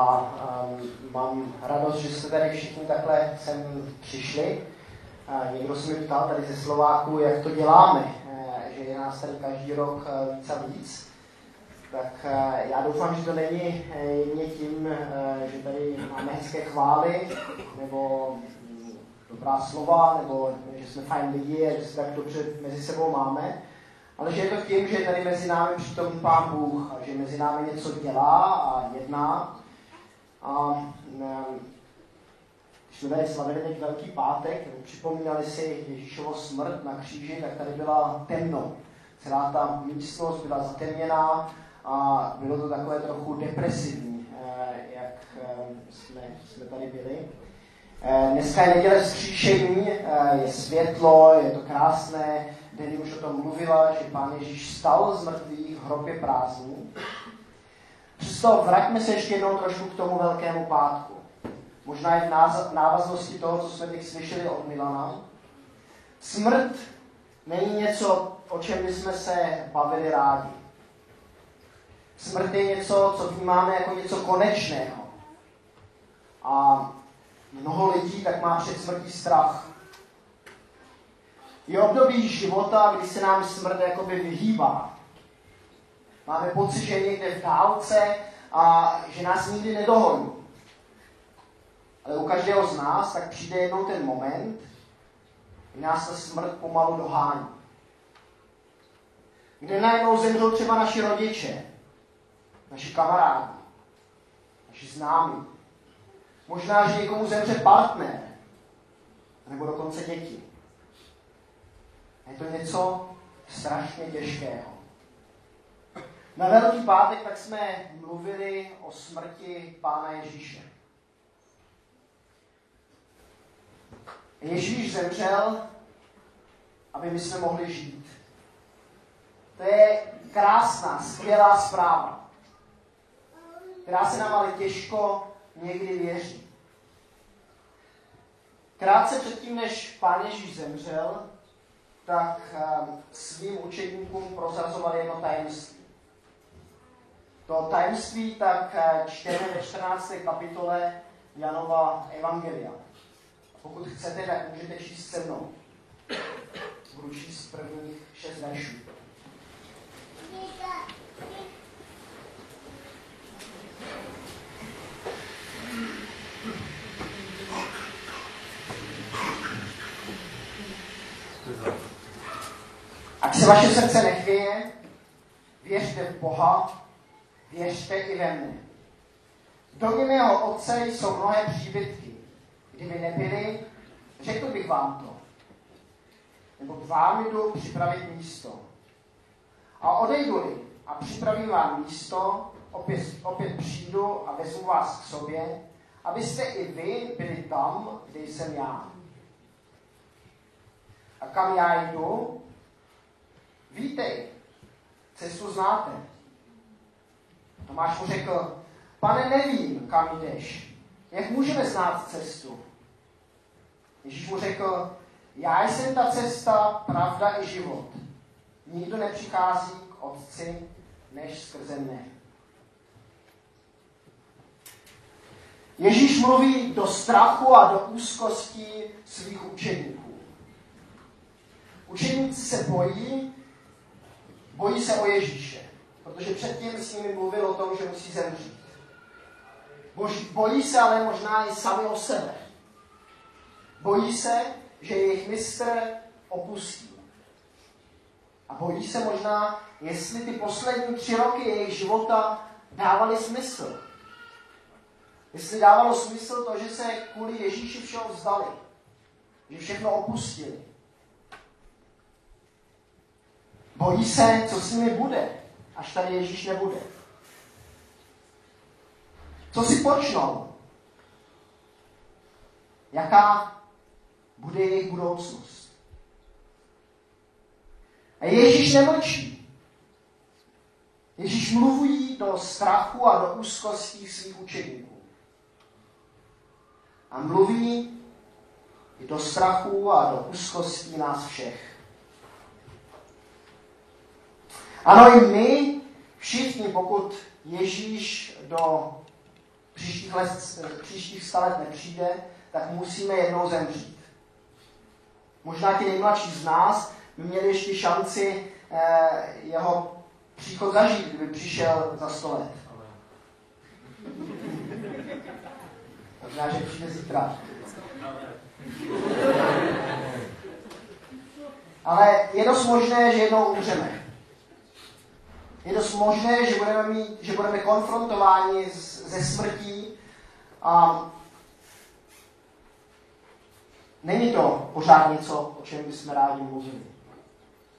A um, mám radost, že jste tady všichni takhle sem přišli. A někdo se mi ptal tady ze Slováku, jak to děláme, e, že je nás tady každý rok e, víc a víc. Tak e, já doufám, že to není jedně tím, že tady máme hezké chvály, nebo mm, dobrá slova, nebo že jsme fajn lidi a že se tak dobře mezi sebou máme, ale že je to tím, že je tady mezi námi přítomný Pán Bůh a že mezi námi něco dělá a jedná a jsme tady slavili teď Velký pátek, připomínali si Ježíšovo smrt na kříži, tak tady byla temno. Celá ta místnost byla zatemněná a bylo to takové trochu depresivní, eh, jak eh, jsme, jsme tady byli. Eh, dneska je neděle vzkříšení, je světlo, je to krásné. Denny už o tom mluvila, že pán Ježíš stal z mrtvých, hrob je prázdný. Přesto vraťme se ještě jednou trošku k tomu Velkému pátku. Možná i v návaznosti toho, co jsme teď slyšeli od Milana. Smrt není něco, o čem bychom se bavili rádi. Smrt je něco, co vnímáme jako něco konečného. A mnoho lidí tak má před smrtí strach. Je období života, kdy se nám smrt jakoby vyhýbá. Máme pocit, že někde v dálce a že nás nikdy nedohoní. Ale u každého z nás tak přijde jednou ten moment, kdy nás ta smrt pomalu dohání. Kde najednou zemřou třeba naši rodiče, naši kamarádi, naši známí. Možná, že někomu zemře partner, nebo dokonce děti. Je to něco strašně těžkého. Na Velký pátek tak jsme mluvili o smrti Pána Ježíše. Ježíš zemřel, aby my jsme mohli žít. To je krásná, skvělá zpráva, která se nám ale těžko někdy věří. Krátce předtím, než Pán Ježíš zemřel, tak ehm, svým učedníkům prozrazoval jedno tajemství. To tajemství tak eh, čteme ve 14. kapitole Janova Evangelia. Pokud chcete, tak můžete číst se mnou. Budu číst prvních šest veršů. Ať se vaše srdce nechvěje, věřte v Boha věřte i ve mne. V domě mého otce jsou mnohé příbytky. Kdyby nebyly, řekl bych vám to. Nebo k vám jdu připravit místo. A odejdu-li a připravím vám místo, opět, opět přijdu a vezmu vás k sobě, abyste i vy byli tam, kde jsem já. A kam já jdu? Vítej, cestu znáte. Tomáš mu řekl, pane, nevím, kam jdeš. Jak můžeme znát cestu? Ježíš mu řekl, já jsem ta cesta, pravda i život. Nikdo nepřichází k Otci, než skrze mne. Ježíš mluví do strachu a do úzkosti svých učeníků. Učeníci se bojí, bojí se o Ježíše protože předtím s nimi mluvil o tom, že musí zemřít. Bojí se ale možná i sami o sebe. Bojí se, že jejich mistr opustí. A bojí se možná, jestli ty poslední tři roky jejich života dávaly smysl. Jestli dávalo smysl to, že se kvůli Ježíši všeho vzdali. Že všechno opustili. Bojí se, co s nimi bude až tady Ježíš nebude. Co si počnou? Jaká bude jejich budoucnost? A Ježíš nemlčí. Ježíš mluví do strachu a do úzkostí svých učeníků. A mluví i do strachu a do úzkostí nás všech. Ano, i my všichni, pokud Ježíš do příští příštích, let, příštích let nepřijde, tak musíme jednou zemřít. Možná ti nejmladší z nás by měli ještě šanci eh, jeho příchod zažít, kdyby přišel za sto let. Možná, že přijde zítra. Ale je dost možné, že jednou umřeme. Je dost možné, že budeme, mít, že budeme konfrontováni se smrtí a není to pořád něco, o čem bychom rádi mluvili.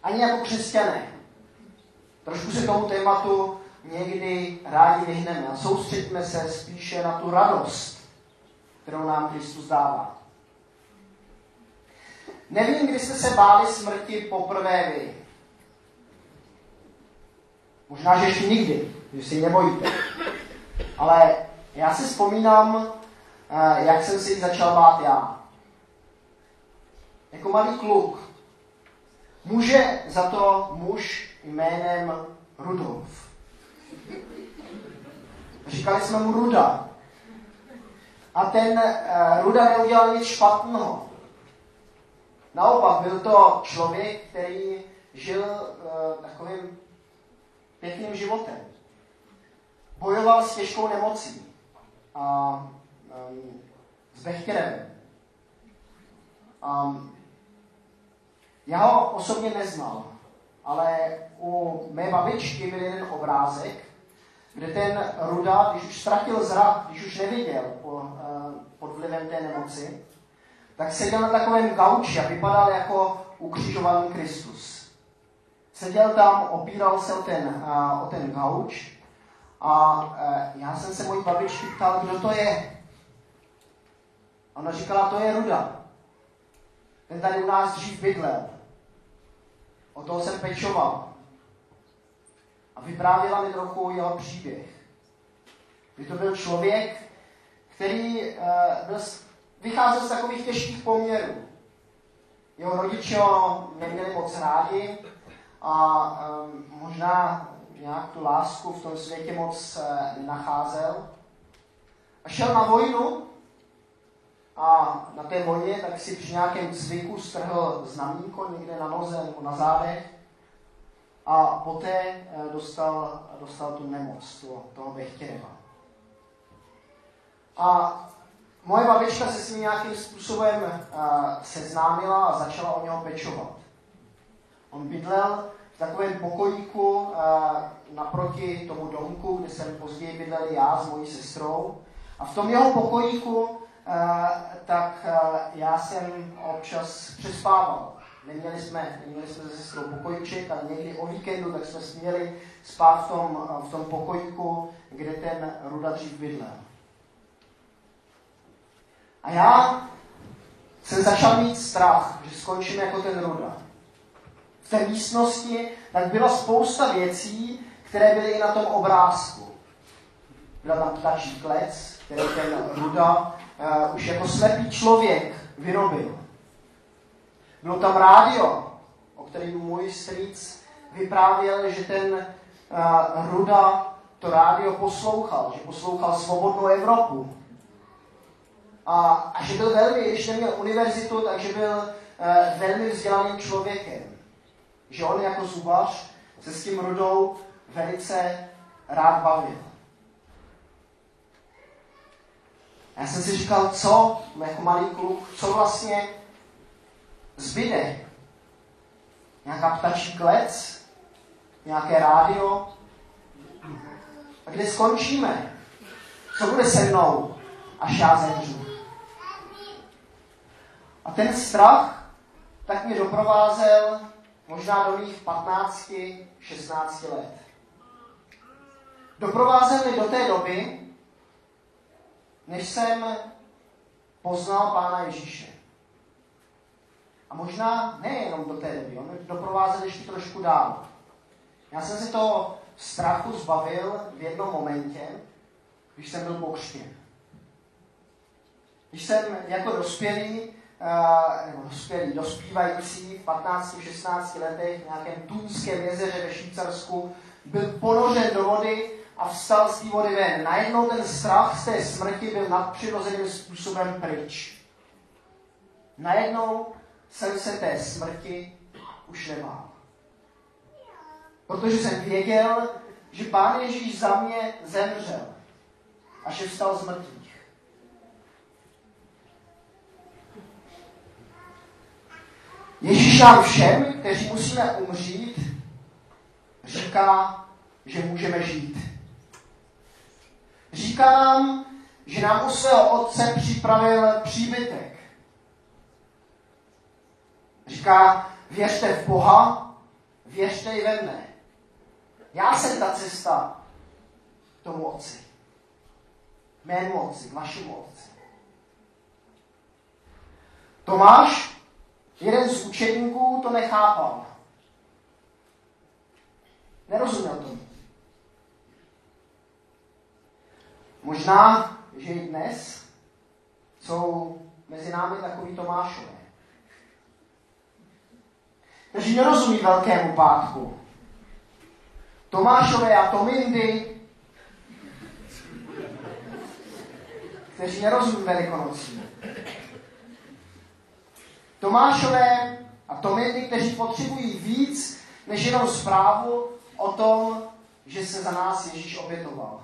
Ani jako křesťané. Trošku se tomu tématu někdy rádi vyhneme a soustředíme se spíše na tu radost, kterou nám Kristus dává. Nevím, kdy jste se báli smrti poprvé vy. Možná, že ještě nikdy, že si nebojíte. Ale já si vzpomínám, eh, jak jsem si začal bát já. Jako malý kluk. Může za to muž jménem Rudolf. Říkali jsme mu Ruda. A ten uh, Ruda neudělal nic špatného. Naopak, byl to člověk, který žil uh, takovým pěkným životem. Bojoval s těžkou nemocí a um, s Bechterem. Um, já ho osobně neznal, ale u mé babičky byl jeden obrázek, kde ten Ruda, když už ztratil zrak, když už neviděl po, uh, pod vlivem té nemoci, tak seděl na takovém gauči a vypadal jako ukřižovaný Kristus. Seděl tam, opíral se o ten, uh, o ten gauč a uh, já jsem se mojí babičky ptal, kdo to je. Ona říkala, to je Ruda. Ten tady u nás dřív bydlel. O toho jsem pečoval. A vyprávěla mi trochu jeho příběh. Kdy to byl člověk, který uh, byl vycházel z takových těžkých poměrů. Jeho rodiče ho neměli moc rádi a možná nějak tu lásku v tom světě moc uh, nenacházel. A šel na vojnu a na té vojně tak si při nějakém zvyku strhl znamínko někde na noze nebo na zádech a poté uh, dostal, dostal tu nemoc, toho, toho Bechtěreva. A Moje babička se s ním nějakým způsobem uh, seznámila a začala o něho pečovat. On bydlel v takovém pokojíku uh, naproti tomu domku, kde jsem později bydlel já s mojí sestrou. A v tom jeho pokojíku uh, tak uh, já jsem občas přespával. Neměli jsme, neměli jsme se sestrou pokojíček, ale někdy o víkendu tak jsme směli spát v tom, v tom pokojíku, kde ten Ruda dřív bydlel. A já jsem začal mít strach, že skončím jako ten Ruda. V té místnosti tak byla spousta věcí, které byly i na tom obrázku. Byla tam ptačí klec, který ten Ruda uh, už jako slepý člověk vyrobil. Bylo tam rádio, o kterém můj strýc vyprávěl, že ten uh, Ruda to rádio poslouchal, že poslouchal Svobodnou Evropu, a, a že byl velmi, když neměl univerzitu, takže byl uh, velmi vzdělaným člověkem. Že on jako zubař se s tím Rudou velice rád bavil. Já jsem si říkal, co, jako malý kluk, co vlastně zbyde. Nějaká ptačí klec, nějaké rádio. A kde skončíme? Co bude se mnou, až já zemřu? A ten strach tak mě doprovázel možná do mých 15, 16 let. Doprovázel mě do té doby, než jsem poznal Pána Ježíše. A možná nejenom do té doby, on mě doprovázel ještě trošku dál. Já jsem si to strachu zbavil v jednom momentě, když jsem byl pokřtěn. Když jsem jako dospělý nebo dospělí, dospívající v 15-16 letech v nějakém Tunském jezeře ve Švýcarsku byl ponořen do vody a vstal z té vody ven. Najednou ten strach z té smrti byl nadpřirozeným způsobem pryč. Najednou jsem se té smrti už nebál. Protože jsem věděl, že Pán Ježíš za mě zemřel a že vstal z mrtvých. Ježíš nám všem, kteří musíme umřít, říká, že můžeme žít. Říká nám, že nám u svého otce připravil příbytek. Říká, věřte v Boha, věřte i ve mne. Já jsem ta cesta k tomu otci. Mému otci, k vašemu otci. Tomáš, jeden z učeníků, to nechápal. Nerozuměl tomu. Možná, že i dnes jsou mezi námi takový Tomášové, kteří nerozumí Velkému pátku. Tomášové a Tomindy, kteří nerozumí Velikonocím. Tomášové a Tomindy, kteří potřebují víc než jenom zprávu o tom, že se za nás Ježíš obětoval.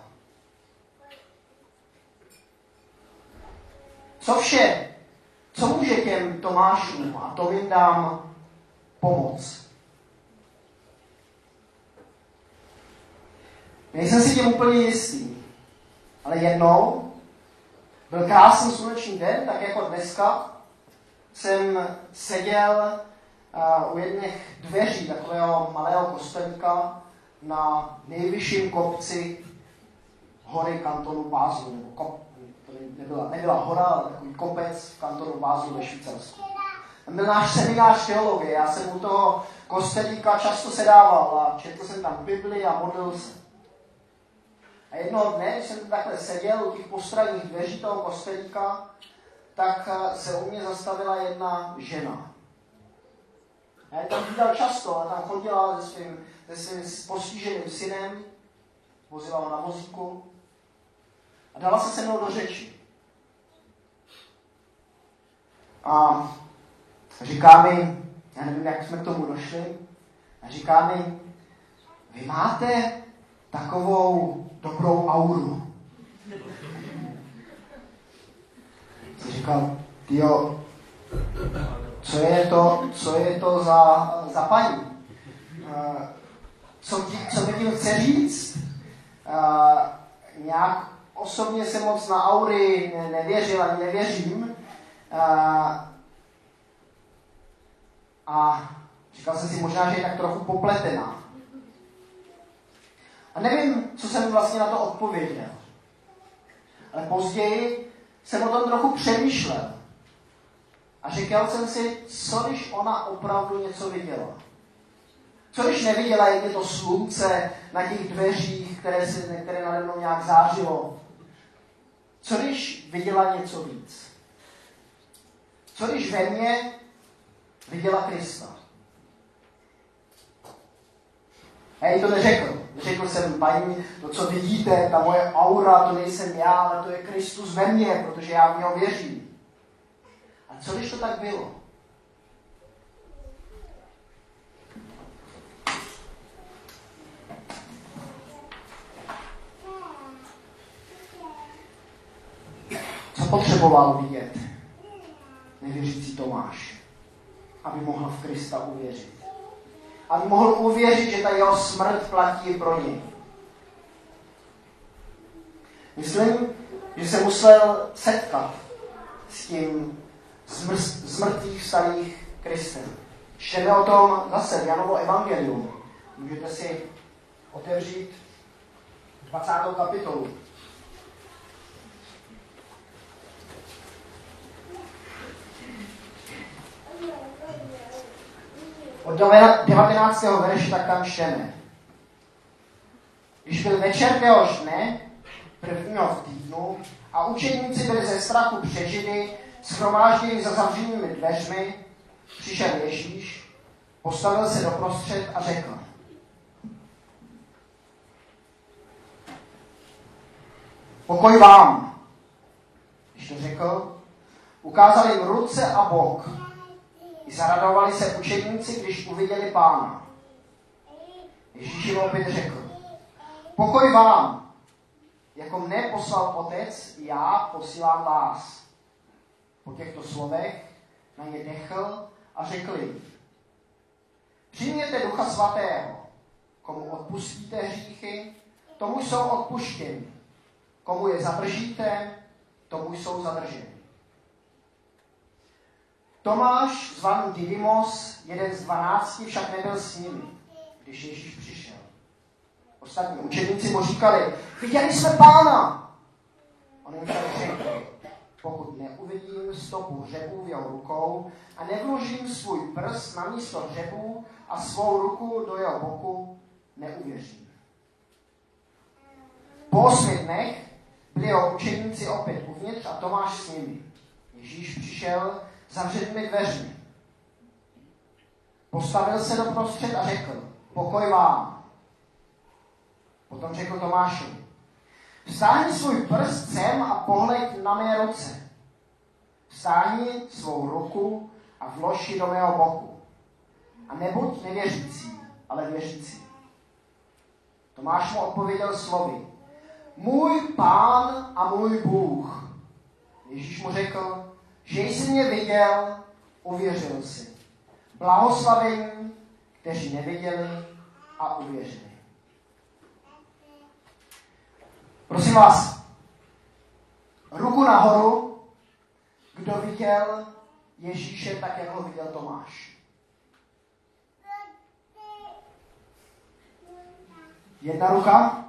Co vše, co může těm Tomášům a Tomindám pomoct? Nejsem si tím úplně jistý, ale jednou byl krásný sluneční den, tak jako dneska, jsem seděl uh, u jedných dveří takového malého kostelíka na nejvyšším kopci hory kantonu Bázu, nebo kop, to nebyla, nebyla hora, ale takový kopec v kantonu Bázu ve Švýcarsku. Tam byl náš seminář teologie, já jsem u toho kostelíka často sedával a četl jsem tam Bibli a modlil se. A jednoho dne, když jsem takhle seděl u těch postranních dveří toho kostelíka, tak eh, se u mě zastavila jedna žena. Já tam viděl často, ale tam chodila se svým, se svým postiženým synem, vozila ho na vozíku a dala se se mnou do řeči. A říká mi, já nevím, jak jsme k tomu došli, a říká mi, vy máte takovou dobrou auru. Říkal, jo, co je to, co je to za, za paní? Co, tí, co mi tím chce říct? Nějak osobně se moc na aury ne, nevěřil, ani nevěřím. A říkal jsem si možná, že je tak trochu popletená. A nevím, co jsem vlastně na to odpověděl. Ale později jsem o tom trochu přemýšlel. A říkal jsem si, co když ona opravdu něco viděla? Co když neviděla, jak je to slunce na těch dveřích, které, se, které nade mnou nějak zářilo? Co když viděla něco víc? Co když ve mně viděla Krista? A jí to neřekl. Řekl jsem, paní, to, co vidíte, ta moje aura, to nejsem já, ale to je Kristus ve mně, protože já v něho věřím. A co když to tak bylo? Co potřeboval vidět nevěřící Tomáš, aby mohl v Krista uvěřit? Aby mohl uvěřit, že ta jeho smrt platí pro něj. Myslím, že se musel setkat s tím z mrtvých starých Kristem. Čteme o tom zase v Janovo evangelium. Můžete si otevřít 20. kapitolu. Od 19. verše tak tam čteme. Když byl večer téhož dne, prvního v týdnu, a učeníci byli ze strachu přežili, schromážděni za zavřenými dveřmi, přišel Ježíš, postavil se doprostřed a řekl. pokoj vám. Když to řekl, ukázal jim ruce a bok. Zaradovali se učedníci, když uviděli pána. Ježíš jim opět řekl, pokoj vám, jako mne poslal otec, já posílám vás. Po těchto slovech na ně dechl a řekl jim, přijměte ducha svatého, komu odpustíte hříchy, tomu jsou odpuštěni. Komu je zadržíte, tomu jsou zadrženi. Tomáš, zvaný Didymos, jeden z dvanácti, však nebyl s nimi, když Ježíš přišel. Ostatní učeníci mu říkali, viděli jsme pána. On jim však řekl, pokud neuvidím stopu hřebů v jeho rukou a nevložím svůj prst na místo hřebů a svou ruku do jeho boku, neuvěřím. Po osmi dnech byli jeho učeníci opět uvnitř a Tomáš s nimi. Ježíš přišel zavřenými dveřmi. Postavil se do prostřed a řekl, pokoj vám. Potom řekl Tomášovi, vstáhni svůj prst sem a pohled na mé ruce. Vstáhni svou ruku a vlož do mého boku. A nebuď nevěřící, ale věřící. Tomáš mu odpověděl slovy, můj pán a můj Bůh. Ježíš mu řekl, že jsi mě viděl, uvěřil si. Blahoslavení, kteří neviděli a uvěřili. Prosím vás, ruku nahoru, kdo viděl Ježíše tak, jak ho viděl Tomáš. Jedna ruka.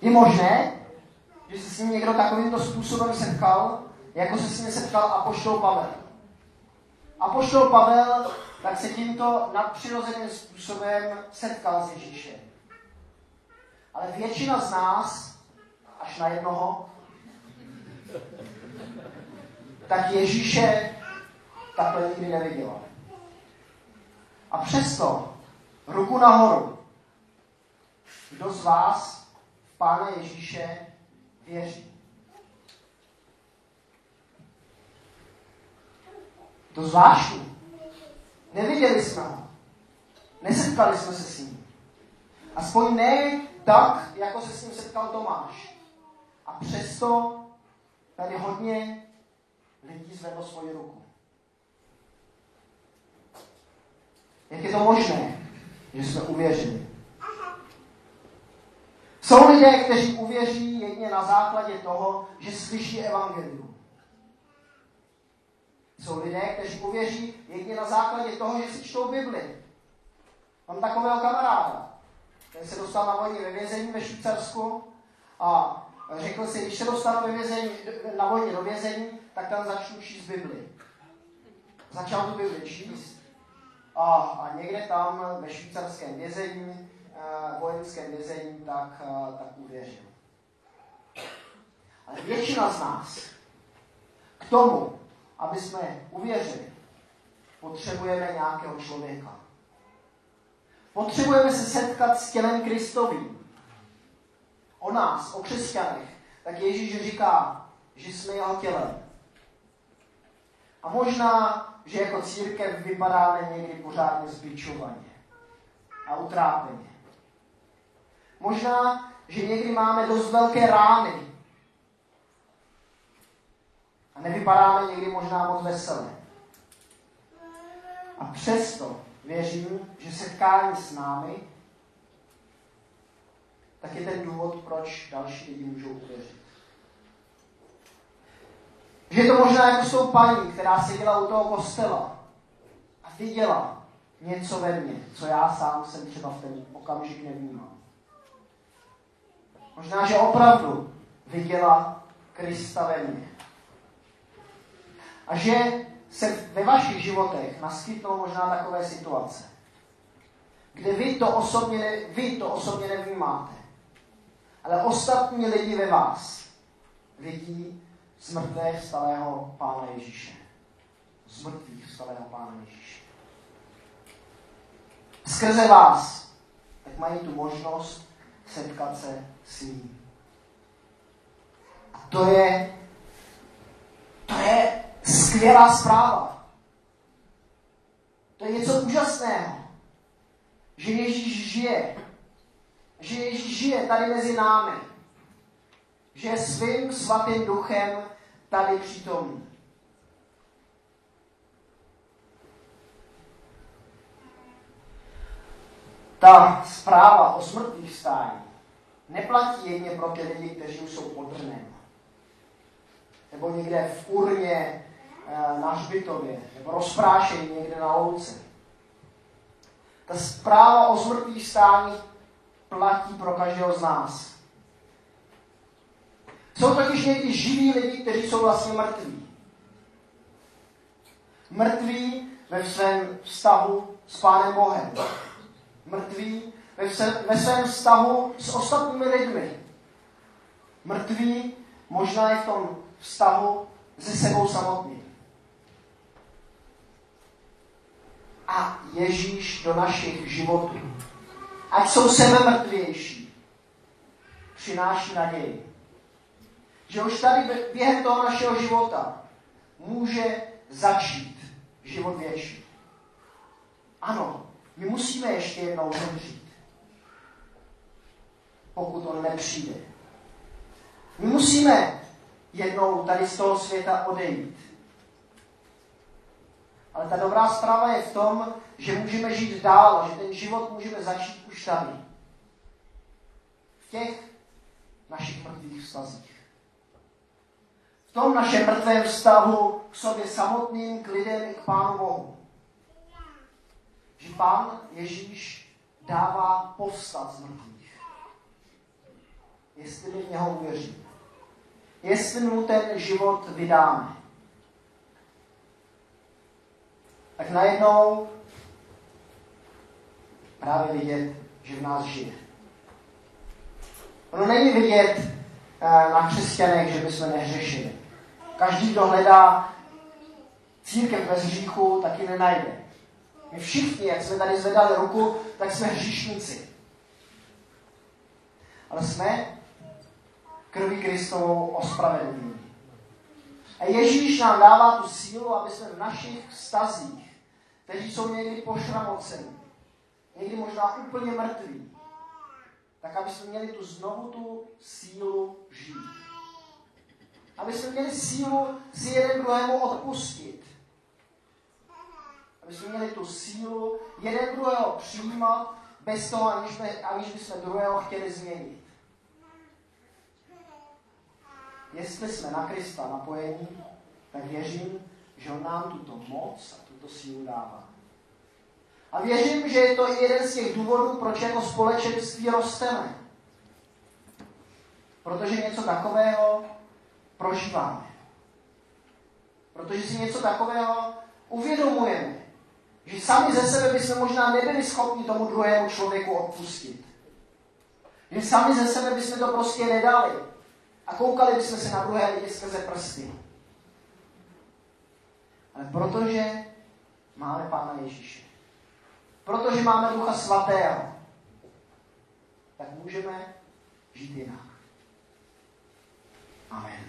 Je možné, že se s ním někdo takovýmto způsobem setkal, jako se s ním setkal Apoštol Pavel. Apoštol Pavel tak se tímto nadpřirozeným způsobem setkal s Ježíšem. Ale většina z nás, až na jednoho, tak Ježíše takhle nikdy neviděla. A přesto, ruku nahoru, kdo z vás Pána Ježíše věří. To zvláštní. Neviděli jsme ho. Nesetkali jsme se s ním. Aspoň ne tak, jako se s ním setkal Tomáš. A přesto tady hodně lidí zvedlo svoji ruku. Jak je to možné, že jsme uvěřili? Jsou lidé, kteří uvěří jedně na základě toho, že slyší evangelium. Jsou lidé, kteří uvěří jedně na základě toho, že si čtou Bibli. Mám takového kamaráda, ten se dostal na vojně ve vězení ve Švýcarsku a řekl si, když se dostanu ve vězení, na vojně do vězení, tak tam začnu číst Bibli. Začal tu Bibli číst a, a někde tam ve švýcarském vězení vojenském vězení, tak, uh, tak uvěřil. Ale většina z nás k tomu, aby jsme uvěřili, potřebujeme nějakého člověka. Potřebujeme se setkat s tělem Kristovým. O nás, o křesťanech, tak Ježíš říká, že jsme jeho tělem. A možná, že jako církev vypadáme někdy pořádně zbičovaně a utrápeně. Možná, že někdy máme dost velké rány. A nevypadáme někdy možná moc veselé. A přesto věřím, že setkání s námi tak je ten důvod, proč další lidi můžou uvěřit. Že je to možná jako s tou paní, která seděla u toho kostela a viděla něco ve mně, co já sám jsem třeba v ten okamžik nevnímal. Možná, že opravdu viděla Krista ve mně. A že se ve vašich životech naskytnou možná takové situace, kde vy to osobně, ne, vy to osobně nevnímáte, ale ostatní lidi ve vás vidí z vstalého Pána Ježíše. Z vstalého Pána Ježíše. Skrze vás tak mají tu možnost setkat se s ním. A to je, to je skvělá zpráva. To je něco úžasného, že Ježíš žije. Že Ježíš žije tady mezi námi. Že svým svatým duchem tady přítomný. Ta zpráva o smrtných stání neplatí jedně pro ty lidi, kteří už jsou podrnem. Nebo někde v urně eh, na hřbitově, nebo rozprášení někde na louce. Ta zpráva o smrtných stání platí pro každého z nás. Jsou totiž někdy živí lidi, kteří jsou vlastně mrtví. Mrtví ve svém vztahu s Pánem Bohem mrtví ve, se, ve svém vztahu s ostatními lidmi. Mrtví možná i v tom vztahu se sebou samotným. A Ježíš do našich životů, ať jsou sebe mrtvější, přináší naději. Že už tady během toho našeho života může začít život větší. Ano, my musíme ještě jednou zemřít, pokud on nepřijde. My musíme jednou tady z toho světa odejít. Ale ta dobrá zpráva je v tom, že můžeme žít dál že ten život můžeme začít už tady. V těch našich mrtvých vztazích. V tom našem mrtvém vztahu k sobě samotným, k lidem i k Pánu Bohu že Pán Ježíš dává povstat z mrtvých. Jestli my v něho uvěříme. Jestli mu ten život vydáme. Tak najednou právě vidět, že v nás žije. Ono není vidět eh, na křesťanech, že bychom nehřešili. Každý, kdo hledá církev bez hříchu, taky nenajde. My všichni, jak jsme tady zvedali ruku, tak jsme hříšníci. Ale jsme krví Kristovou ospravedlnění. A Ježíš nám dává tu sílu, aby jsme v našich vztazích, kteří jsou někdy pošramocení, někdy možná úplně mrtví, tak aby jsme měli tu znovu tu sílu žít. Aby jsme měli sílu si jeden druhému odpustit aby jsme měli tu sílu jeden druhého přijímat bez toho, aniž, by, aniž bychom druhého chtěli změnit. Jestli jsme na Krista napojení, tak věřím, že On nám tuto moc a tuto sílu dává. A věřím, že je to i jeden z těch důvodů, proč jako společenství rosteme. Protože něco takového prožíváme. Protože si něco takového uvědomujeme. Že sami ze sebe bychom možná nebyli schopni tomu druhému člověku odpustit. Že sami ze sebe bychom to prostě nedali. A koukali bychom se na druhé lidi skrze prsty. Ale protože máme Pána Ježíše, protože máme Ducha Svatého, tak můžeme žít jinak. Amen.